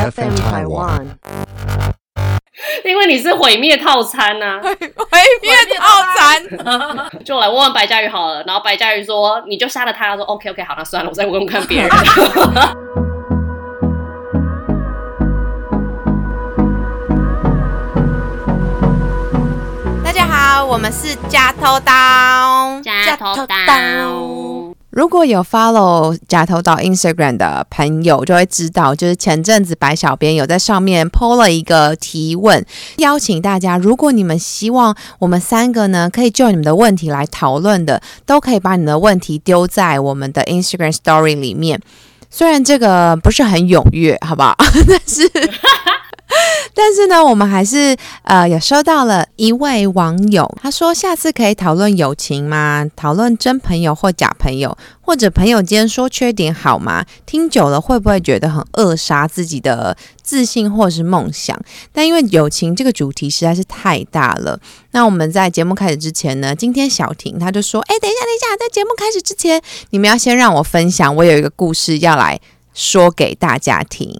FM Taiwan。因为你是毁灭套餐呐、毁灭套餐。就来问问白嘉宇好了。然后白嘉宇说，你就杀了他。他说 OK OK 好，那算了，我再问问看别人。大家好，我们是加头刀。加头刀。如果有 follow 假头岛 Instagram 的朋友，就会知道，就是前阵子白小编有在上面 PO 了一个提问，邀请大家，如果你们希望我们三个呢，可以就你们的问题来讨论的，都可以把你的问题丢在我们的 Instagram Story 里面。虽然这个不是很踊跃，好不好？但是。但是呢，我们还是呃有收到了一位网友，他说下次可以讨论友情吗？讨论真朋友或假朋友，或者朋友间说缺点好吗？听久了会不会觉得很扼杀自己的自信或是梦想？但因为友情这个主题实在是太大了，那我们在节目开始之前呢，今天小婷她就说：“哎，等一下，等一下，在节目开始之前，你们要先让我分享，我有一个故事要来说给大家听。”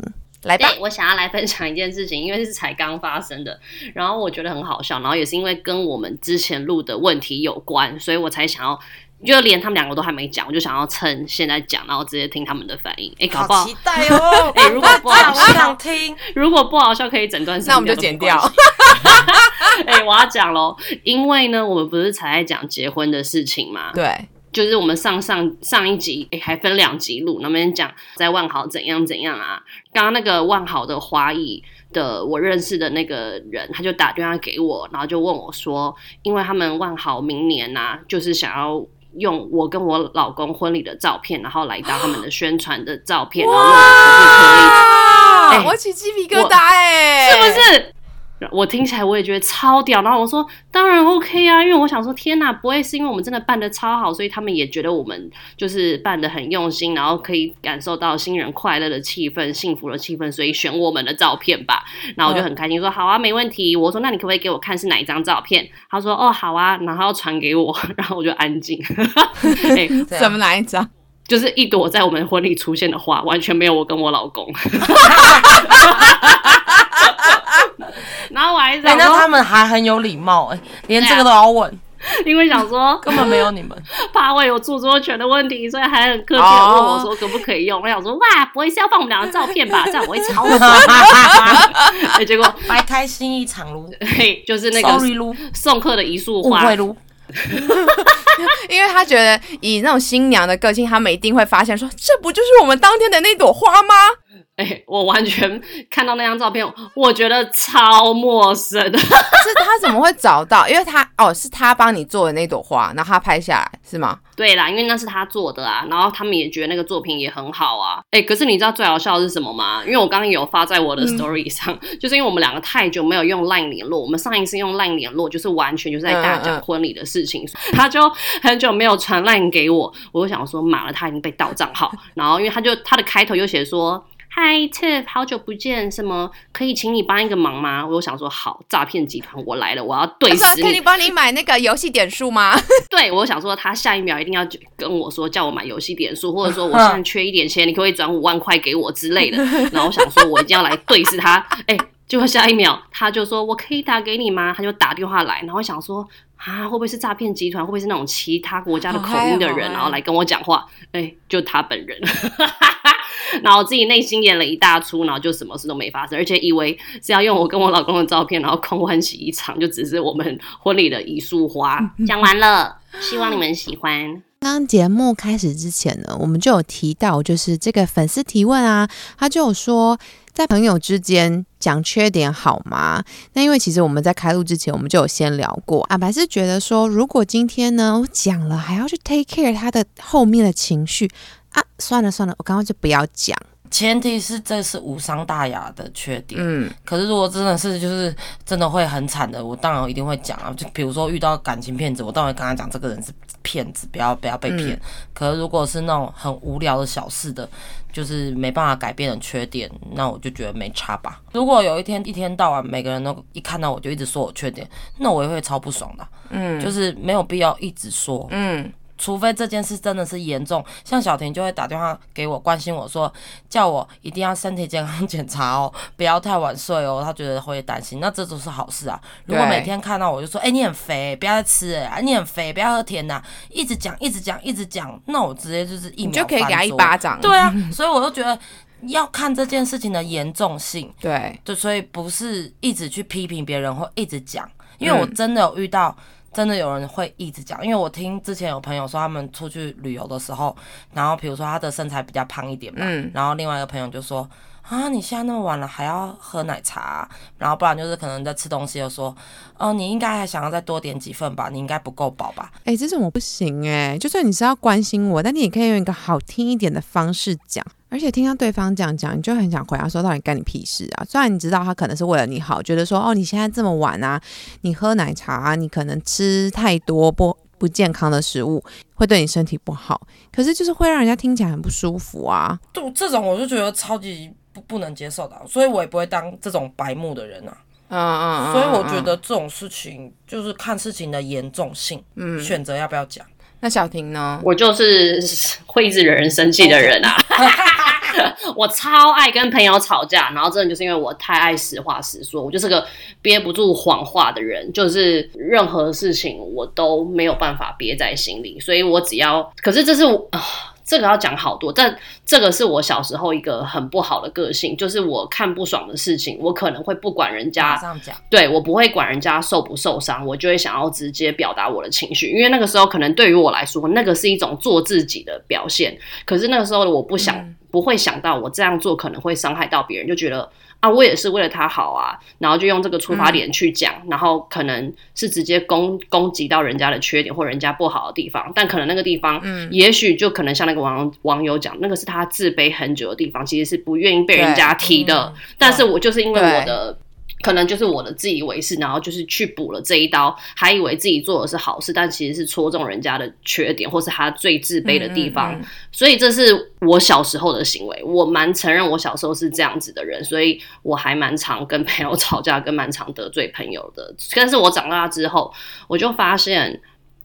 来吧，我想要来分享一件事情，因为是才刚发生的，然后我觉得很好笑，然后也是因为跟我们之前录的问题有关，所以我才想要，就连他们两个都还没讲，我就想要趁现在讲，然后直接听他们的反应。哎，搞不好，期待哦！哎，如果不好我笑，想听。如果不好笑，可以整段删那我们就剪掉。哎、我要讲喽，因为呢，我们不是才在讲结婚的事情嘛，对。就是我们上上上一集，诶、还分两集录，那边讲在万豪怎样怎样啊。刚刚那个万豪的华裔的我认识的那个人，他就打电话给我，然后就问我说，因为他们万豪明年呐、就是想要。用我跟我老公婚礼的照片，然后来当他们的宣传的照片，然后问我可不可以我起鸡皮疙瘩哎、是不是？我听起来我也觉得超屌，然后我说当然 OK 啊，因为我想说天哪，不会是因为我们真的办的超好，所以他们也觉得我们就是办的很用心，然后可以感受到新人快乐的气氛、幸福的气氛，所以选我们的照片吧。然后我就很开心说好啊，没问题。我说那你可不可以给我看是哪一张照片？他说哦好啊，然后要传给我，然后我就安静。哎 怎么哪一张？就是一朵在我们婚礼出现的花，完全没有我跟我老公。然后我还哎、想说，那他们还很有礼貌，哎、连这个都要问，因为想说 根本没有你们。怕会有著作权的问题，所以还很客气的问我说可不可以用。我想说哇，不会是要放我们俩的照片吧？这样我会超爽。哎结果白开心一场撸嘿，就是那个送客的一束花，误会撸，因为他觉得以那种新娘的个性，他们一定会发现说，这不就是我们当天的那朵花吗？哎、我完全看到那张照片，我觉得超陌生。是他怎么会找到？因为他哦，是他帮你做的那朵花，然后他拍下来是吗？对啦，因为那是他做的啊，然后他们也觉得那个作品也很好啊。哎、可是你知道最好笑的是什么吗？因为我刚刚有发在我的 story 上，就是因为我们两个太久没有用 LINE 联络，我们上一次用 LINE 联络就是完全就是在大讲婚礼的事情，他就很久没有传 LINE 给我，我就想说妈了，他已经被盗账号，然后因为他就他的开头又写说。嗨，Tiff，好久不见，什么可以请你帮一个忙吗？我想说，好，诈骗集团我来了，我要对视你可以帮你买那个游戏点数吗？对，我想说他下一秒一定要跟我说叫我买游戏点数，或者说我现在缺一点钱，你可不可以转五万块给我之类的。然后我想说我一定要来对视他，哎、结果下一秒他就说我可以打给你吗？他就打电话来，然后想说啊，会不会是诈骗集团？会不会是那种其他国家的口音的人，然后来跟我讲话？哎、就他本人。然后自己内心演了一大出，然后就什么事都没发生，而且以为是要用我跟我老公的照片，然后空欢喜一场，就只是我们婚礼的一束花。讲完了，希望你们喜欢。刚刚节目开始之前呢，我们就有提到，就是这个粉丝提问啊，他就有说，在朋友之间讲缺点好吗？那因为其实我们在开录之前，我们就有先聊过，阿白是觉得说，如果今天呢我讲了，还要去 take care 他的后面的情绪啊，算了算了，我刚刚就不要讲。前提是这是无伤大雅的缺点。嗯，可是如果真的是就是真的会很惨的，我当然一定会讲啊。就比如说遇到感情骗子，我当然会跟他讲这个人是骗子，不要不要被骗。可是如果是那种很无聊的小事的，就是没办法改变的缺点，那我就觉得没差吧。如果有一天一天到晚每个人都一看到我就一直说我缺点，那我也会超不爽的。嗯，就是没有必要一直说。嗯，除非这件事真的是严重，像小婷就会打电话给我关心我说，叫我一定要身体健康检查哦，不要太晚睡哦，她觉得会担心，那这都是好事啊。如果每天看到我就说，哎、你很肥，不要再吃了，哎，你很肥，不要喝甜的，一直讲，一直讲，一直讲，那我直接就是一秒你就可以给他一巴掌。对啊，所以我就觉得要看这件事情的严重性。对，就，所以不是一直去批评别人或一直讲，因为我嗯真的有遇到，真的有人会一直讲，因为我听之前有朋友说他们出去旅游的时候，然后比如说他的身材比较胖一点嘛，嗯然后另外一个朋友就说。啊！你现在那么晚了还要喝奶茶啊、然后不然就是可能在吃东西又说，哦，你应该还想要再多点几份吧，你应该不够饱吧？哎、这种我不行哎、就算你是要关心我，但你也可以用一个好听一点的方式讲。而且听到对方这样讲，你就很想回答说，到底干你屁事啊？虽然你知道他可能是为了你好，觉得说，哦，你现在这么晚啊，你喝奶茶、啊，你可能吃太多不不健康的食物，会对你身体不好。可是就是会让人家听起来很不舒服啊。就这种我就觉得超级不不能接受的啊，所以我也不会当这种白目的人啊。嗯嗯所以我觉得这种事情就是看事情的严重性，嗯，选择要不要讲。那小婷呢？我就是会一直惹人生气的人啊。我超爱跟朋友吵架，然后真的就是因为我太爱实话实说，我就是个憋不住谎话的人，就是任何事情我都没有办法憋在心里，所以我只要，可是这是我。这个要讲好多，但这个是我小时候一个很不好的个性，就是我看不爽的事情，我可能会不管人家对我不会管人家受不受伤，我就会想要直接表达我的情绪，因为那个时候可能对于我来说，那个是一种做自己的表现。可是那个时候的我不想，不会想到我这样做可能会伤害到别人，就觉得啊，我也是为了他好啊，然后就用这个出发点去讲，然后可能是直接攻攻击到人家的缺点或人家不好的地方，但可能那个地方，嗯也许就可能像那个网网友讲，那个是他自卑很久的地方，其实是不愿意被人家提的嗯，但是我就是因为我的。可能就是我的自以为是，然后就是去补了这一刀，还以为自己做的是好事，但其实是戳中人家的缺点，或是他最自卑的地方。嗯嗯所以这是我小时候的行为，我蛮承认我小时候是这样子的人，所以我还蛮常跟朋友吵架，跟蛮常得罪朋友的。但是我长大之后，我就发现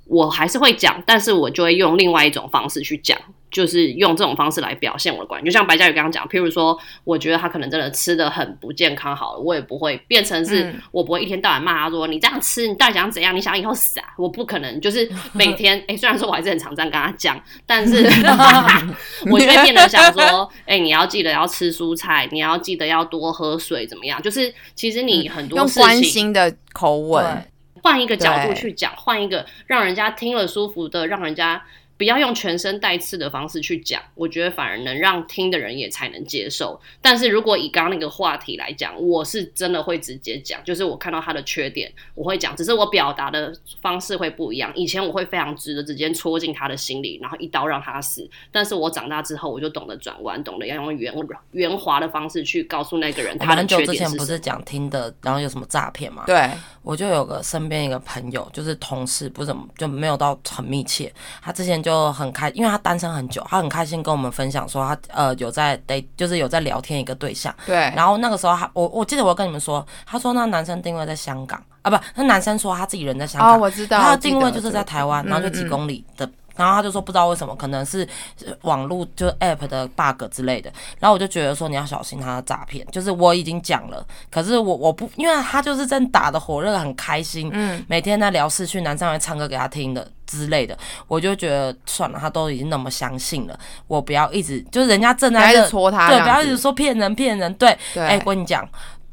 我还是会讲，但是我就会用另外一种方式去讲。就是用这种方式来表现我的观点，就像白嘉宇刚刚讲，譬如说，我觉得他可能真的吃的很不健康，好了，我也不会变成是、嗯我不会一天到晚骂他说你这样吃，你到底想怎样？你想以后死啊？我不可能，就是每 天，哎、虽然说我还是很常这样跟他讲，但是 我就会变得想说，哎、你要记得要吃蔬菜，你要记得要多喝水，怎么样？就是其实你很多用事情，关心的口吻，换一个角度去讲，换一个让人家听了舒服的，让人家不要用全身带刺的方式去讲，我觉得反而能让听的人也才能接受。但是如果以刚刚那个话题来讲，我是真的会直接讲，就是我看到他的缺点，我会讲，只是我表达的方式会不一样。以前我会非常直的直接戳进他的心里，然后一刀让他死。但是我长大之后，我就懂得转弯，懂得要用圆圆滑的方式去告诉那个人他的们很久之缺点是什么。前不是讲听的，然后有什么诈骗嘛？对，我就有个身边一个朋友，就是同事，不怎么就没有到很密切。他之前就很开，因为他单身很久，他很开心跟我们分享说他呃有在 date，就是有在聊天一个对象。对，然后那个时候他，我我记得我跟你们说，他说那男生定位在香港啊，不，那男生说他自己人在香港，哦，我知道，他的定位就是在台湾，然后就几公里的。然后他就说不知道为什么，可能是呃网络就 app 的 bug 之类的。然后我就觉得说你要小心他的诈骗。就是我已经讲了，可是我我不，因为他就是正打的火热，很开心，嗯，每天在聊事去，男生会唱歌给他听的之类的。我就觉得算了，他都已经那么相信了，我不要一直就是人家正在热对，戳他对，不要一直说骗人骗人。对，对，哎、我跟你讲，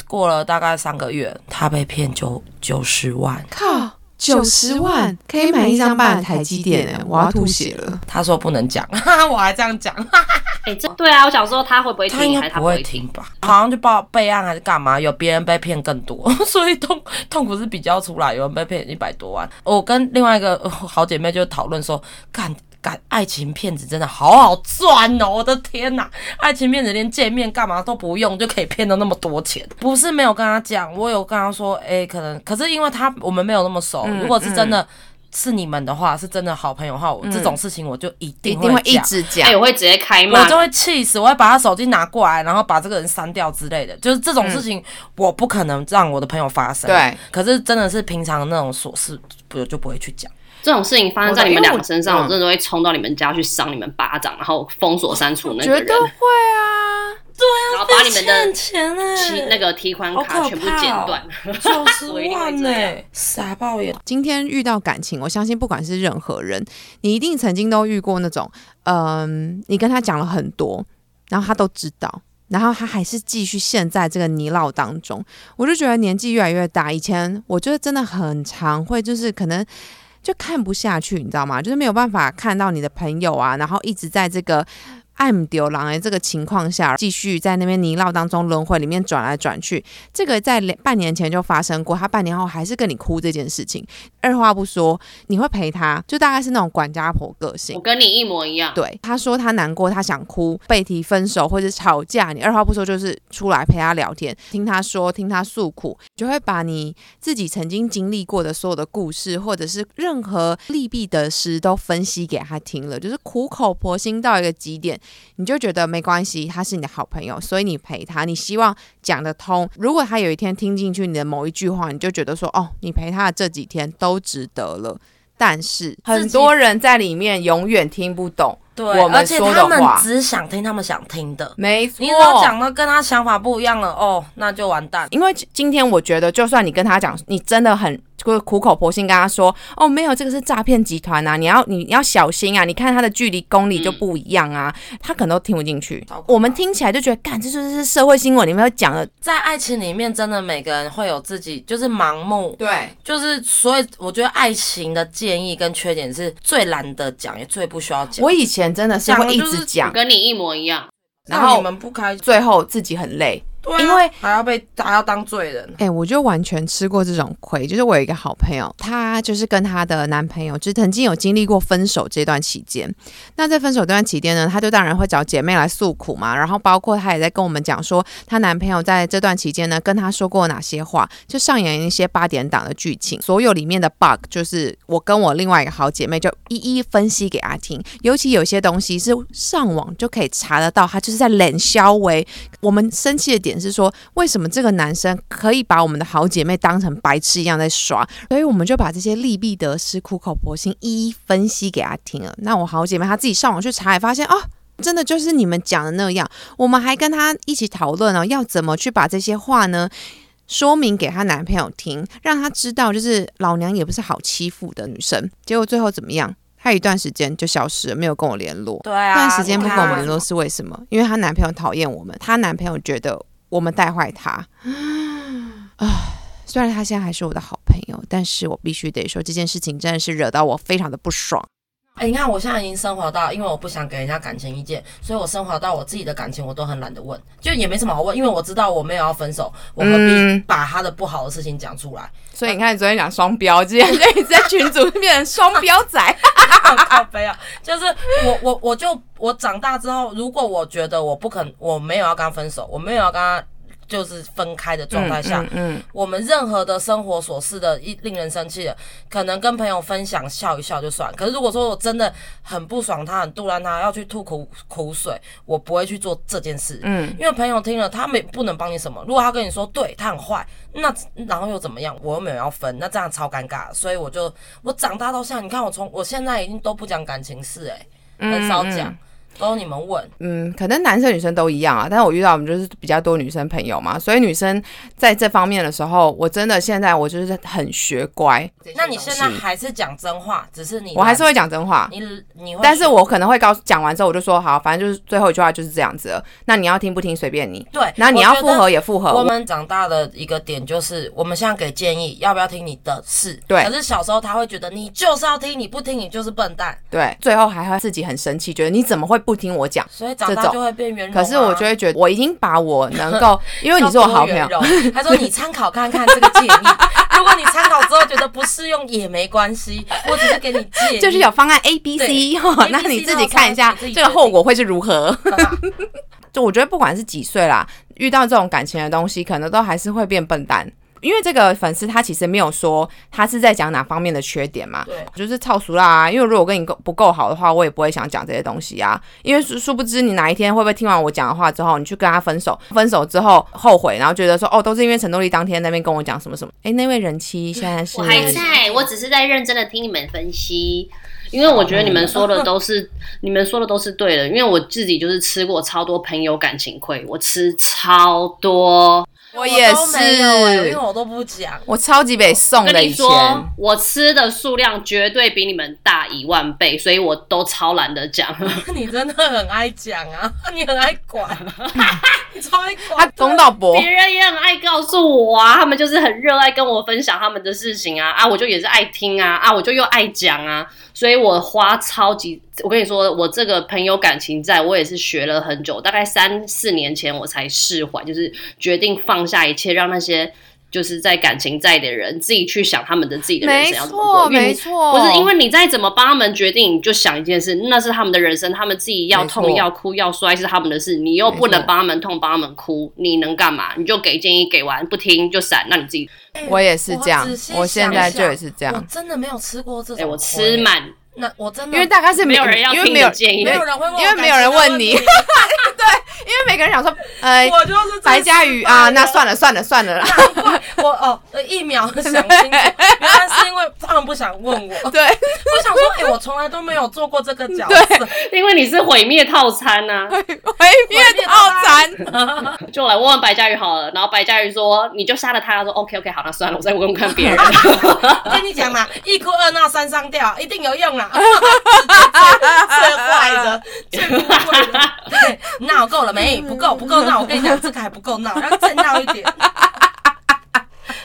过了大概三个月，他被骗九九十万。靠，九十万可以买一张半的台积电哎，我要吐血了。他说不能讲，我还这样讲，哎、这对啊，我想说他会不会听，他应该不会会听？吧？好像就报备案还是干嘛？有别人被骗更多，所以痛痛苦是比较出来，有人被骗一百多万。我跟另外一个呃好姐妹就讨论说，干。干爱情骗子真的好好赚哦！我的天哪，爱情骗子连见面干嘛都不用就可以骗到那么多钱，不是没有跟他讲，我有跟他说，哎、可能可是因为他我们没有那么熟，嗯如果是真的是你们的话，是真的好朋友的话，我这种事情我就一一定定会一直讲哎、，我会直接开骂我，就会气死，我会把他手机拿过来，然后把这个人删掉之类的。就是这种事情，我不可能让我的朋友发生。，对，可是真的是平常那种琐事，不就不会去讲。这种事情发生在你们两个身上，我我真的会冲到你们家去赏你们巴掌，然后封锁删除那个人，绝对会啊！然后把你们的那个提款卡全部剪断。九十 万呢、傻爆眼。今天遇到感情，我相信不管是任何人，你一定曾经都遇过那种，嗯、你跟他讲了很多，然后他都知道。然后他还是继续陷在这个泥淖当中，我就觉得年纪越来越大。以前我觉得真的很常会，就是可能就看不下去，你知道吗？就是没有办法看到你的朋友啊，然后一直在这个暗丢狼的这个情况下，继续在那边泥淖当中轮回里面转来转去。这个在两半年前就发生过，他半年后还是跟你哭这件事情，二话不说，你会陪他，就大概是那种管家婆个性我。跟你一模一样。对，他说他难过，他想哭，被提分手或者吵架，你二话不说就是出来陪他聊天，听他说，听他诉苦，就会把你自己曾经经历过的所有的故事，或者是任何利弊得失都分析给他听了，就是苦口婆心到一个极点，你就觉得没关系，他是你的好朋友，所以你陪他，你希望讲得通。如果他有一天听进去你的某一句话，你就觉得说，哦，你陪他的这几天都值得了。但是很多人在里面永远听不懂对，而且他们只想听他们想听的。没错。你只要讲的跟他想法不一样了，哦，那就完蛋。因为今天我觉得，就算你跟他讲，你真的很就苦口婆心跟他说，哦，没有，这个是诈骗集团啊，你要你要小心啊，你看他的距离公里就不一样啊，他可能都听不进去我们听起来就觉得，干，这就是社会新闻里面要讲的，在爱情里面，真的每个人会有自己就是盲目，对，就是所以我觉得爱情的建议跟缺点是最懒得讲，也最不需要讲。我以前真的是会一直我讲，跟你一模一样。然后让你们不开，最后自己很累。对啊因为还要被还要当罪人。哎、我就完全吃过这种亏。就是我有一个好朋友，她就是跟她的男朋友，就是曾经有经历过分手这段期间。那在分手这段期间呢，她就当然会找姐妹来诉苦嘛。然后包括她也在跟我们讲说，她男朋友在这段期间呢，跟她说过哪些话，就上演一些八点档的剧情。所有里面的 bug，就是我跟我另外一个好姐妹就一一分析给她听。尤其有些东西是上网就可以查得到，她就是在冷消为我们生气的点是说，为什么这个男生可以把我们的好姐妹当成白痴一样在耍？所以我们就把这些利弊得失、苦口婆心一一分析给他听了。那我好姐妹她自己上网去查，也发现哦。真的就是你们讲的那样，我们还跟她一起讨论哦，要怎么去把这些话呢说明给她男朋友听，让她知道，就是老娘也不是好欺负的女生。结果最后怎么样？她有一段时间就消失了，没有跟我联络。对啊，这段时间不跟我们联络是为什么？因为她男朋友讨厌我们，她男朋友觉得我们带坏他。啊，虽然他现在还是我的好朋友，但是我必须得说这件事情真的是惹到我非常的不爽。哎、你看我现在已经升华到，因为我不想给人家感情意见，所以我升华到我自己的感情我都很懒得问，就也没什么好问，因为我知道我没有要分手，我何必嗯把他的不好的事情讲出来？所以你看，你昨天讲双标，今天就一直在群组变成 双标仔。靠背啊，就是我我我就我长大之后，如果我觉得我不肯，我没有要跟他分手，我没有要跟他就是分开的状态下，嗯，我们任何的生活琐事的一令人生气的，可能跟朋友分享笑一笑就算。可是如果说我真的很不爽他，很杜烂他，要去吐苦苦水，我不会去做这件事。嗯，因为朋友听了，他没不能帮你什么。如果他跟你说对他很坏，那然后又怎么样？我又没有要分，那这样超尴尬。所以我就我长大到现在，你看我从我现在已经都不讲感情事、欸，很少讲。嗯都你们问，嗯，可能男生女生都一样啊，但是我遇到我们就是比较多女生朋友嘛，所以女生在这方面的时候，我真的现在我就是很学乖。那你现在还是讲真话，只是你我还是会讲真话，你你会，但是我可能会告诉讲完之后我就说好，反正就是最后一句话就是这样子了。那你要听不听随便你，对，那你要复合也复合。我们长大的一个点就是，我们现在给建议，要不要听你的事？对可是小时候他会觉得你就是要听，你不听你就是笨蛋，对，最后还会自己很生气，觉得你怎么会不听我讲？所以长大就会变圆融、啊。可是我就会觉得我已经把我能够，因为你是我好朋友他说你参考看看这个建议，如果你参考之后觉得不适用也没关系，我只是给你建议，就是有方案 A、B、C 哈，那你自己看一下这个后果会是如何。就我觉得不管是几岁啦，遇到这种感情的东西，可能都还是会变笨蛋。因为这个粉丝他其实没有说他是在讲哪方面的缺点嘛，对，就是超俗啦、啊。因为如果我跟你够不够好的话，我也不会想讲这些东西啊。因为殊殊不知你哪一天会不会听完我讲的话之后，你去跟他分手，分手之后后悔，然后觉得说哦，都是因为陈多丽当天那边跟我讲什么什么。哎，那位人妻现在是我还在，我只是在认真的听你们分析。因为我觉得你们说的都是，你们说的都是对的。因为我自己就是吃过超多朋友感情亏，我吃超多。我也都没有欸因为是，我都不讲。我超级北宋的以前。跟你说，我吃的数量绝对比你们大一万倍，所以我都超懒得讲。你真的很爱讲啊，你很爱管，你超爱他管。公道博别人也很爱告诉我啊，他们就是很热爱跟我分享他们的事情啊啊，我就也是爱听啊啊，我就又爱讲啊，所以我花超级，我跟你说，我这个朋友感情债，我也是学了很久，大概三四年前我才释怀，就是决定放下一切，让那些。就是在感情债的人自己去想他们的自己的人生要怎么过，没错，不是因为你再怎么帮他们决定，你就想一件事，那是他们的人生，他们自己要痛、要哭、要摔是他们的事，你又不能帮他们痛、帮他们哭，你能干嘛？你就给建议，给完不听就闪，那你自己。我也是这样我现在就也是这样我样，真的没有吃过这哎、种。我吃。满，那我真的因为大概是没有人要听因为没有你的建议没有人会问因为没有人问你感情的问 因为每个人想说，呃，我就是白嘉宇啊，那算了。算了算了啦，我哦，一秒想清楚，原来是因为他们不想问我。对，从来都没有做过这个角色。因为你是毁灭套餐呐、毁灭套餐，就来问问白嘉瑜好了，然后白嘉瑜说你就杀了他，他说 OK OK 好，那算了，我再问问看别人。我 跟你讲啦，一哭二闹三上吊，一定有用啦。最坏的，最不会的。对，闹够了没？不够，不够闹。我跟你讲，这个还不够闹，要再闹一点。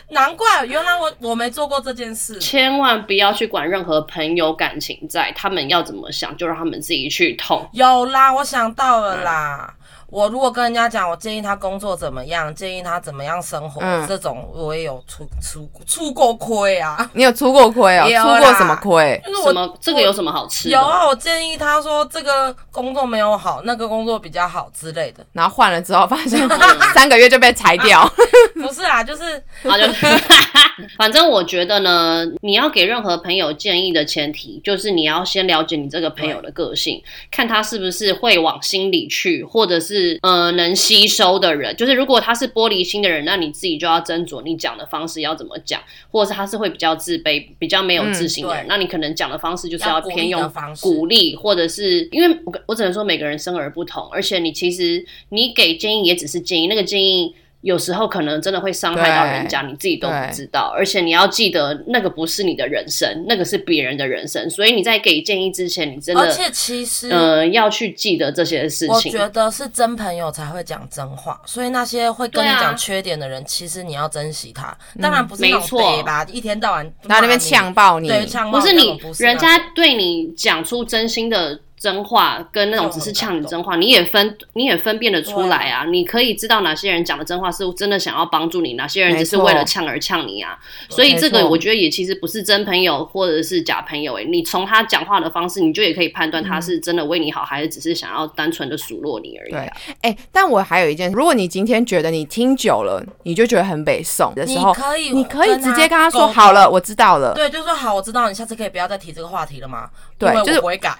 难怪，原来我我没做过这件事。千万不要去管任何朋友感情在，他们要怎么想就让他们自己去痛。有啦，我想到了啦。我如果跟人家讲，我建议他工作怎么样，建议他怎么样生活，嗯这种我也有出出出过亏啊。你有出过亏啊？有啦出过什么亏？就是我什么这个有什么好吃的？有啊，我建议他说这个工作没有好，那个工作比较好之类的。然后换了之后，发现 三个月就被裁掉。不是啊，就是然后就，反正我觉得呢，你要给任何朋友建议的前提，就是你要先了解你这个朋友的个性，看他是不是会往心里去，或者是呃能吸收的人。就是如果他是玻璃心的人，那你自己就要斟酌你讲的方式要怎么讲，或者是他是会比较自卑、比较没有自信的人，嗯那你可能讲的方式就是要偏用鼓励，或者是因为我我只能说每个人生而不同，而且你其实你给建议也只是建议，那个建议。有时候可能真的会伤害到人家，你自己都不知道。而且你要记得，那个不是你的人生，那个是别人的人生。所以你在给建议之前，你真的而且其实。呃要去记得这些事情。我觉得是真朋友才会讲真话，所以那些会跟你讲缺点的人，其实你要珍惜他。当然不是那种没错北吧，一天到晚在那边呛爆你，对，呛爆不是你人家对你讲出真心的真话，跟那种只是呛你真话，你也分你也分辨得出来啊。你可以知道哪些人讲的真话是真的想要帮助你，哪些人只是为了呛而呛你啊。所以这个我觉得也其实不是真朋友或者是假朋友、欸，你从他讲话的方式，你就也可以判断他是真的为你好，还是只是想要单纯的数落你而已、对啊。，哎、但我还有一件，如果你今天觉得你听久了，你就觉得很北宋的时候，你可以你可以直接跟他说好了，我知道了。对，就说好，我知道你下次可以不要再提这个话题了吗？对就是我不会改，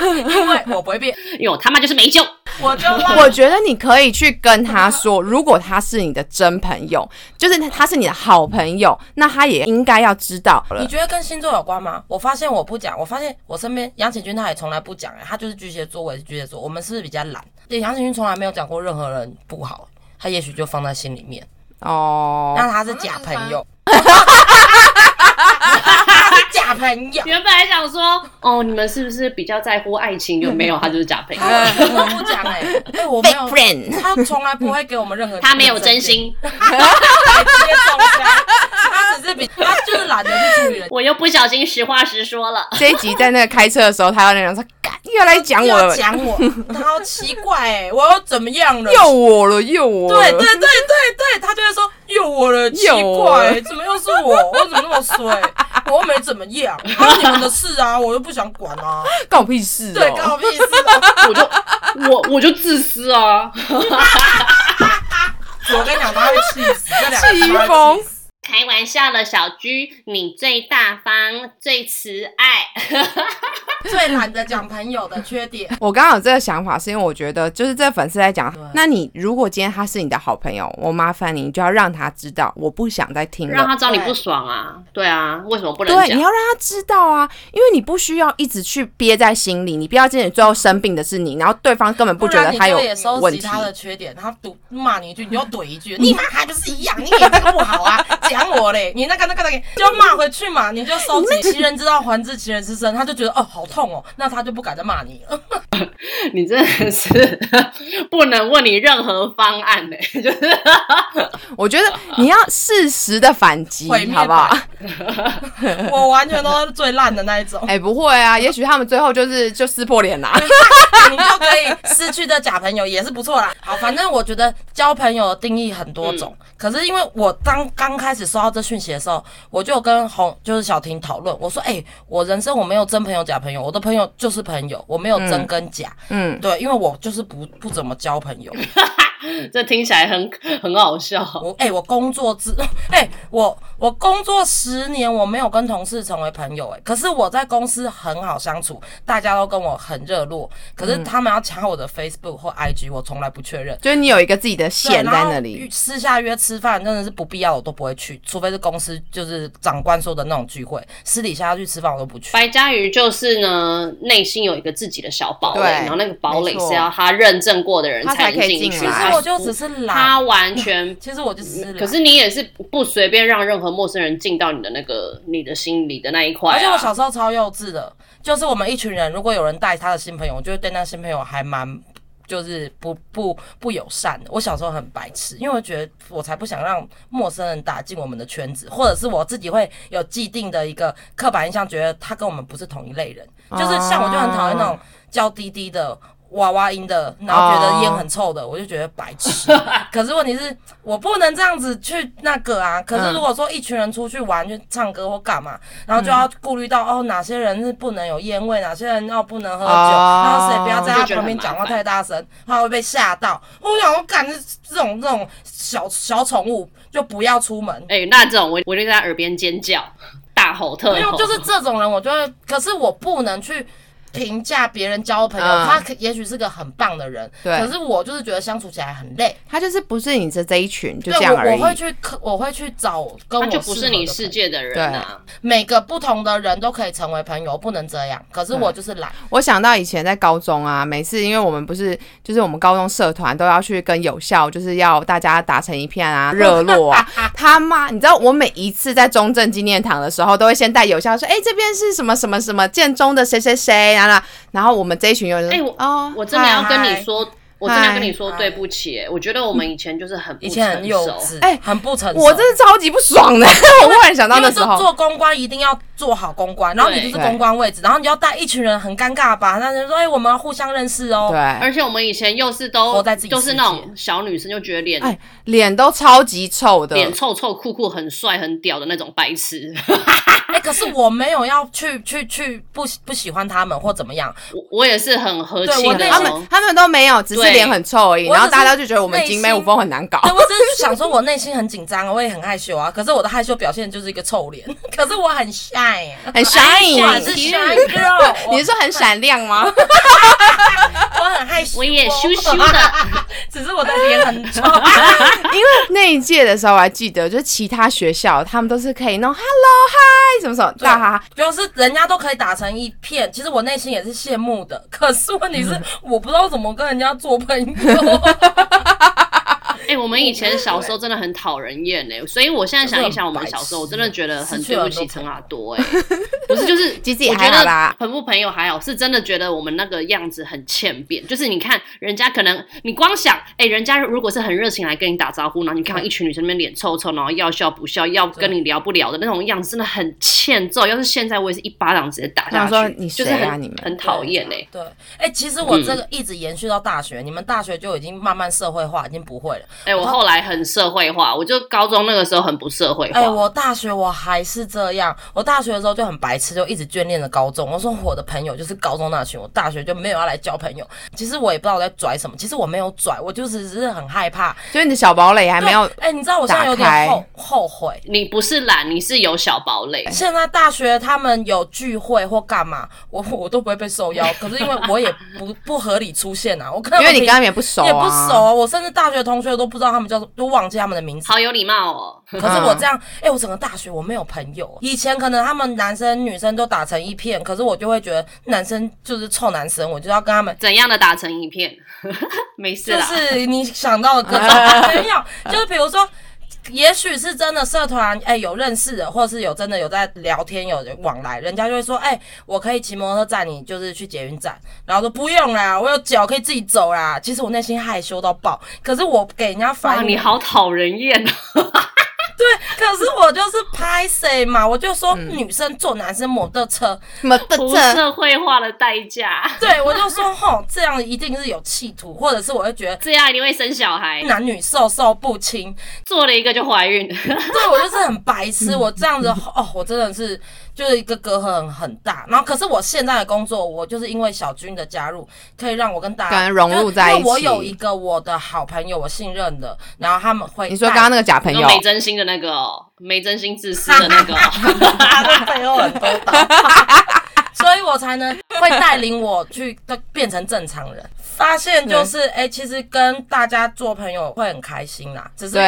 因为我不会变，因为我他妈就是没救。我就 我觉得你可以去跟他说，如果他是你的真朋友，就是他是你的好朋友，那他也应该要知道了你。觉得跟星座有关吗？我发现我不讲，我发现我身边杨启军他也从来不讲、哎，他就是巨蟹座，我也是巨蟹座，我们是不是比较懒？对，杨启军从来没有讲过任何人不好，他也许就放在心里面，哦，那他是假朋友，假朋友。原本还想说，哦，你们是不是比较在乎爱情？有没有？他就是假朋友，他都不讲哎、哎、我没有 Fake friend 他从来不会给我们任何，他没有真，心。直接中枪，他只是比他就是懒得去处理人。我又不小心实话实说了。这一集在那个开车的时候，他要那样说，干又来讲我讲我，他好奇怪哎、我又怎么样了？又我了，又我了。对对对对对，他就会说又我了，奇怪、了怎么又是我？我怎么那么衰？我又没怎么样，关你们的事啊，我又不想管啊。干我屁事哦。对，干我屁事啊！我就我我就自私啊！子，我跟你讲，他会气死，这两个气疯开玩笑的，小居，你最大方，最慈爱。最懒得讲朋友的缺点。我刚刚有这个想法，是因为我觉得就是这粉丝在讲，那你如果今天他是你的好朋友，我麻烦你，你就要让他知道，我不想再听了。让他知道你不爽啊，对啊，为什么不能对，讲你？要让他知道啊，因为你不需要一直去憋在心里，你不要真的最后生病的是你，然后对方根本不觉得他有不然你就也收问题。他的缺点，他赌骂你一句，你就怼一句，你妈还不是一样，你也这个不好啊，讲我嘞，你那个那个那个，就骂回去嘛，你就收集其人之道还治其人之身，他就觉得哦好痛哦，那他就不敢再骂你了。你真的是不能问你任何方案嘞、就是我觉得你要适时的反击，好不好？我完全都是最烂的那一种。哎、不会啊，也许他们最后就是就撕破脸啦。你就可以失去这假朋友，也是不错啦。好，反正我觉得交朋友的定义很多种，可是因为我当刚开始收到这讯息的时候，我就跟红就是小婷讨论，我说，哎、我人生我没有真朋友假朋友，我的朋友就是朋友，我没有真跟假。嗯，对，因为我就是不不怎么交朋友。这听起来很很好笑。我哎、我工作之哎、我我工作十年，我没有跟同事成为朋友哎、可是我在公司很好相处，大家都跟我很热络。可是他们要抢我的 Facebook 或 IG，我从来不确认。就是你有一个自己的对线在那里。私下约吃饭真的是不必要，我都不会去，除非是公司就是长官说的那种聚会，私底下去吃饭我都不去。白嘉瑜就是呢，内心有一个自己的小堡垒，然后那个堡垒是要他认证过的人才可以能进去。我就只是懒，他完全 其实我就是懒。可是你也是不随便让任何陌生人进到你的那个你的心里的那一块、啊。而且我小时候超幼稚的，就是我们一群人，如果有人带他的新朋友，我就会对那新朋友还蛮。就是不不不友善的。我小时候很白痴，因为我觉得我才不想让陌生人打进我们的圈子，或者是我自己会有既定的一个刻板印象，觉得他跟我们不是同一类人。就是像我就很讨厌那种娇滴滴的。娃娃音的，然后觉得烟很臭的，我就觉得白痴。可是问题是我不能这样子去那个啊。可是如果说一群人出去玩、去唱歌或干嘛，然后就要顾虑到哦，哪些人是不能有烟味，哪些人要不能喝酒，哦然后谁不要在他旁边讲话太大声，他会被吓到。我想，我感觉这种这种小小宠物就不要出门。哎、那这种我我就在耳边尖叫、大吼特吼，没有，就是这种人，我就会，可是我不能去评价别人交朋友，嗯他可也许是个很棒的人，对可是我就是觉得相处起来很累。他就是不是你这这一群，就对这样而已。我会去可我会去找跟我他就不是你的。世界的人啊。每个不同的人都可以成为朋友，不能这样。可是我就是懒，我想到以前在高中啊，每次因为我们不是就是我们高中社团都要去跟有校，就是要大家打成一片啊，热络啊。他妈，你知道我每一次在中正纪念堂的时候，都会先带有校说，哎、这边是什么什么什么建中的谁谁谁，然后然后我们这一群有人，哎我哦，我真的要跟你嗨说，我真的要跟你说对不起、哎我觉得我们以前就是很不以前很幼成熟。稚，哎很不成熟。我真的超级不爽的。我忽然想到那时候，做公关一定要做好公关，然后你就是公关位置，然后你要带一群人，很尴尬吧？那人说，哎、我们要互相认识哦。对，而且我们以前又是都活在自己就是那种小女生，就觉得脸、哎，脸都超级臭的，脸臭臭酷酷很帅很屌的那种白痴。哎、可是我没有要去 去去不喜不喜欢他们或怎么样，我我也是很和对气的哦他们他们都没有，只是脸很臭而已。然后大家就觉得我们景美舞风很难搞。对我只是想说，我内心很紧张，我也很害羞啊。可是我的害羞表现就是一个臭脸，可是我很 shy，很 shiny，我是 shy girl，你是说很闪亮吗？我很害羞，我也羞羞的，只是我的脸很臭。因为那一届的时候，我还记得，就是其他学校他们都是可以弄 hello hi 什么什么大哈哈，就是人家都可以打成一片，其实我内心也是羡慕的。可是问题是，我不知道怎么跟人家做朋友。哎、我们以前小时候真的很讨人厌哎，所以我现在想一想，我们小时候我真的觉得很对不起陈阿多哎，不是就是 其实也我觉还好啦得朋不朋友还好，是真的觉得我们那个样子很欠扁。就是你看人家可能你光想，哎、人家如果是很热情来跟你打招呼，然后你看到一群女生那边脸臭臭，然后要笑不笑，要跟你聊不聊的那种样子，真的很欠揍。要是现在我也是一巴掌直接打下去，你就是很你们很讨厌哎。对，哎、其实我这个一直延续到大学，你们大学就已经慢慢社会化，已经不会了。哎、我后来很社会化，我就高中那个时候很不社会化。哎、我大学我还是这样。我大学的时候就很白白痴，就一直眷恋着高中。我说我的朋友就是高中那群，我大学就没有要来交朋友。其实我也不知道我在拽什么，其实我没有拽，我就是只是很害怕。所以你的小堡垒还没有对哎、你知道我现在有点后后悔。你不是懒，你是有小堡垒。现在大学他们有聚会或干嘛，我我都不会被受邀。可是因为我也不不合理出现啊，我可能因为你跟他们也不熟、啊，也不熟，啊我甚至大学同学都不知道他们叫，都忘记他们的名字。好有礼貌哦，可是我这样，哎、我整个大学我没有朋友。以前可能他们男生女生都打成一片，可是我就会觉得男生就是臭男生，我就要跟他们。怎样的打成一片？没事就，是你想到的各种 没有，就是比如说。也许是真的社团，哎、有认识的，或是有真的有在聊天，有往来，人家就会说，哎、我可以骑摩托车载你，就是去捷运站，然后说不用啦，我有脚可以自己走啦。其实我内心害羞到爆，可是我给人家哇，反应，你好讨人厌哦。对，可是我就是拍谁嘛，我就说嗯。女生坐男生摩托车，什么的不这社会化的代价，对我就说吼，这样一定是有企图，或者是我会觉得这样一定会生小孩，男女授受不亲，做了一个就怀孕。对我就是很白痴，我这样子哦，我真的是就是一个隔阂很很大。然后可是我现在的工作，我就是因为小军的加入，可以让我跟大家融入在一起。因为我有一个我的好朋友，我信任的，然后他们会你说刚刚那个假朋友，没真心的那个哦，没真心自私的那个 背后很多刀，所以我才能会带领我去变成正常人。发现就是，哎、其实跟大家做朋友会很开心啦，只是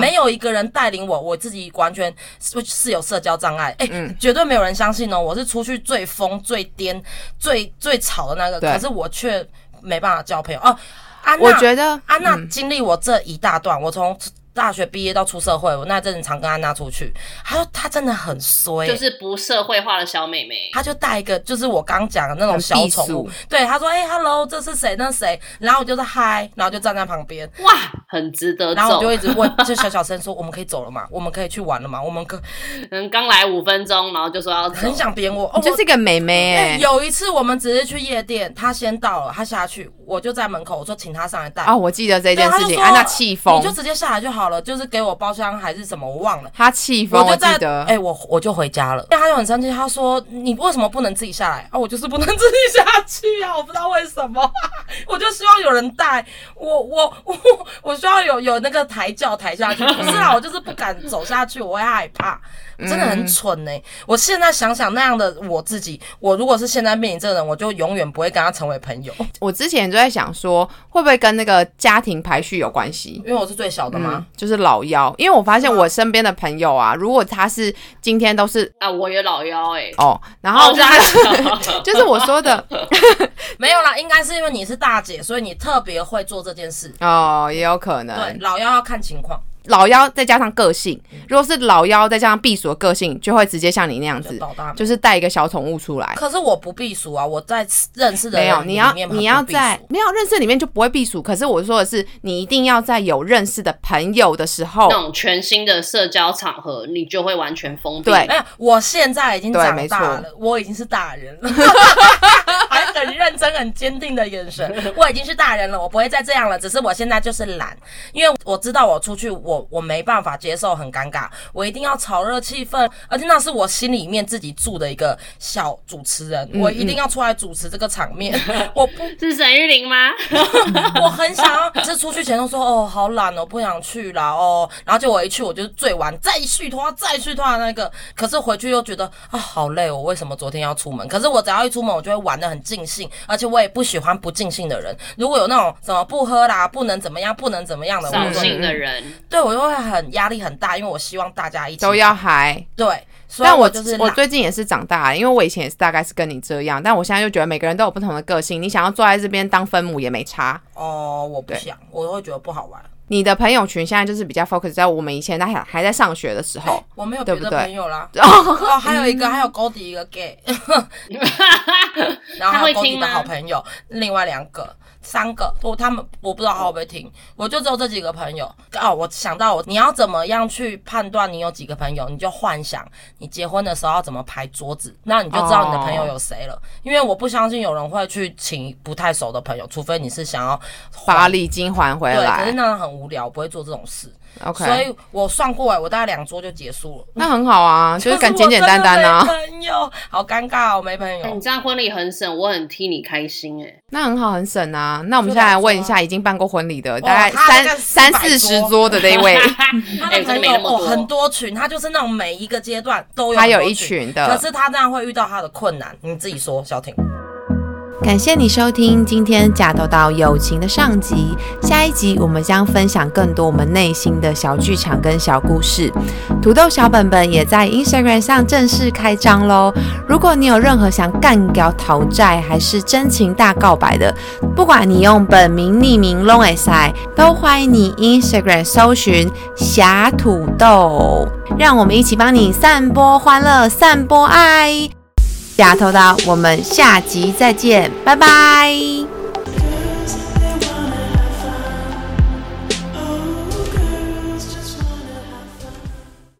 没有一个人带领我，我自己完全是是有社交障碍，哎、嗯。绝对没有人相信哦，我是出去最疯、最癫、最最吵的那个，可是我却没办法交朋友。哦。安娜，我觉得安娜嗯。经历我这一大段，我从大学毕业到出社会，我那阵子常跟安娜出去，她说她真的很衰、就是不社会化的小妹妹。她就带一个，就是我刚讲的那种小宠物，对，她说，哎、h e l l o 这是谁？那谁？然后我就是嗨，然后就站在旁边，哇，很值得然后我就。一直问，就小小声说，我们可以走了吗？我们可以去玩了吗？我们可 嗯，刚来五分钟，然后就说要走很。想扁我，哦就是一个妹妹哎哎、有一次我们只是去夜店，她先到了，她下去，我就在门口，我说请她上来带。哦，我记得这，件事情，安娜气疯你就，直接下来就好了，就是给我包厢还是什么，我忘了。他气疯，我我就在。哎、我我就回家了。他就很生气，他说：“你为什么不能自己下来啊？我就是不能自己下去啊！我不知道为什么，我就希望有人带我，我我我需要有有那个抬轿抬下去。不是啊，我就是不敢走下去，我会害怕，真的很蠢呢、我现在想想那样的我自己，我如果是现在面临这个人，我就永远不会跟他成为朋友，我之前就在想说，会不会跟那个家庭排序有关系？因为我是最小的嘛。嗯，就是老幺，因为我发现我身边的朋友啊，如果他是今天都是啊，我也老幺哎、哦，然后哦，就这是、样 就是我说的 没有啦，应该是因为你是大姐，所以你特别会做这件事。哦，也有可能。对，老幺要看情况，老妖再加上个性，如果是老妖再加上避暑的个性，就会直接像你那样子，就。就是带一个小宠物出来。可是我不避暑啊，我在认识的没有，人你要里面你要在没有认识里面就不会避暑。可是我说的是，你一定要在有认识的朋友的时候那，种全新的社交场合，你就会完全封闭。对没有，我现在已经长对没错大了，我已经是大人了，还很认真、很坚定的眼神。我已经是大人了，我不会再这样了。只是我现在就是懒，因为我知道我出去，我我没办法接受很尴尬，我一定要炒热气氛，而且那是我心里面自己住的一个小主持人，嗯我一定要出来主持这个场面。我不 是沈玉玲吗？我很想要，只是出去前都说哦好懒哦，不想去了哦，然后就我一去我就是最晚再续拖再续拖的那个，可是回去又觉得啊好累，我为什么昨天要出门？可是我只要一出门，我就会玩的很尽兴，而且我也不喜欢不尽兴的人。如果有那种什么不喝啦，不能怎么样，不能怎么样的，我扫兴的人，对我就会很压力很大，因为我希望大家一起都要嗨。对，所以但我我就是懒最近也是长大了，因为我以前也是大概是跟你这样，但我现在就觉得每个人都有不同的个性，你想要坐在这边当分母也没差。哦，我不想，我会觉得不好玩。你的朋友群现在就是比较 focus 在我们以前还还在上学的时候，我没有别的对不对朋友啦。哦，哦，还有一个，还有高迪一个 gay，然后还有高迪的好朋友，另外两个。三个，我他们我不知道他会不会听，我就只有这几个朋友。哦，我想到我，你要怎么样去判断你有几个朋友？你就幻想你结婚的时候要怎么排桌子，那你就知道你的朋友有谁了。因为我不相信有人会去请不太熟的朋友，除非你是想要把礼金还回来对，可是。那样很无聊，不会做这种事。OK，所以我算过来，我大概两桌就结束了。那很好啊，就是可敢简简单单啊。朋友，好尴尬哦，没朋友。你这样婚礼很省，我很替你开心哎、那很好，很省啊。那我们现在来问一下，已经办过婚礼的，大概三三四十桌的这一位，哎、他的真的朋友哦很多群，他就是那种每一个阶段都有他有一群，群的。可是他这样会遇到他的困难，你自己说，小婷。感谢你收听今天假豆豆友情的上集，下一集我们将分享更多我们内心的小剧场跟小故事。土豆小本本也在 Instagram 上正式开张喽！如果你有任何想干掉讨债还是真情大告白的，不管你用本名匿名 long s i 都欢迎你 Instagram 搜寻侠土豆，让我们一起帮你散播欢乐，散播爱。假头刀，我们下集再见，拜拜。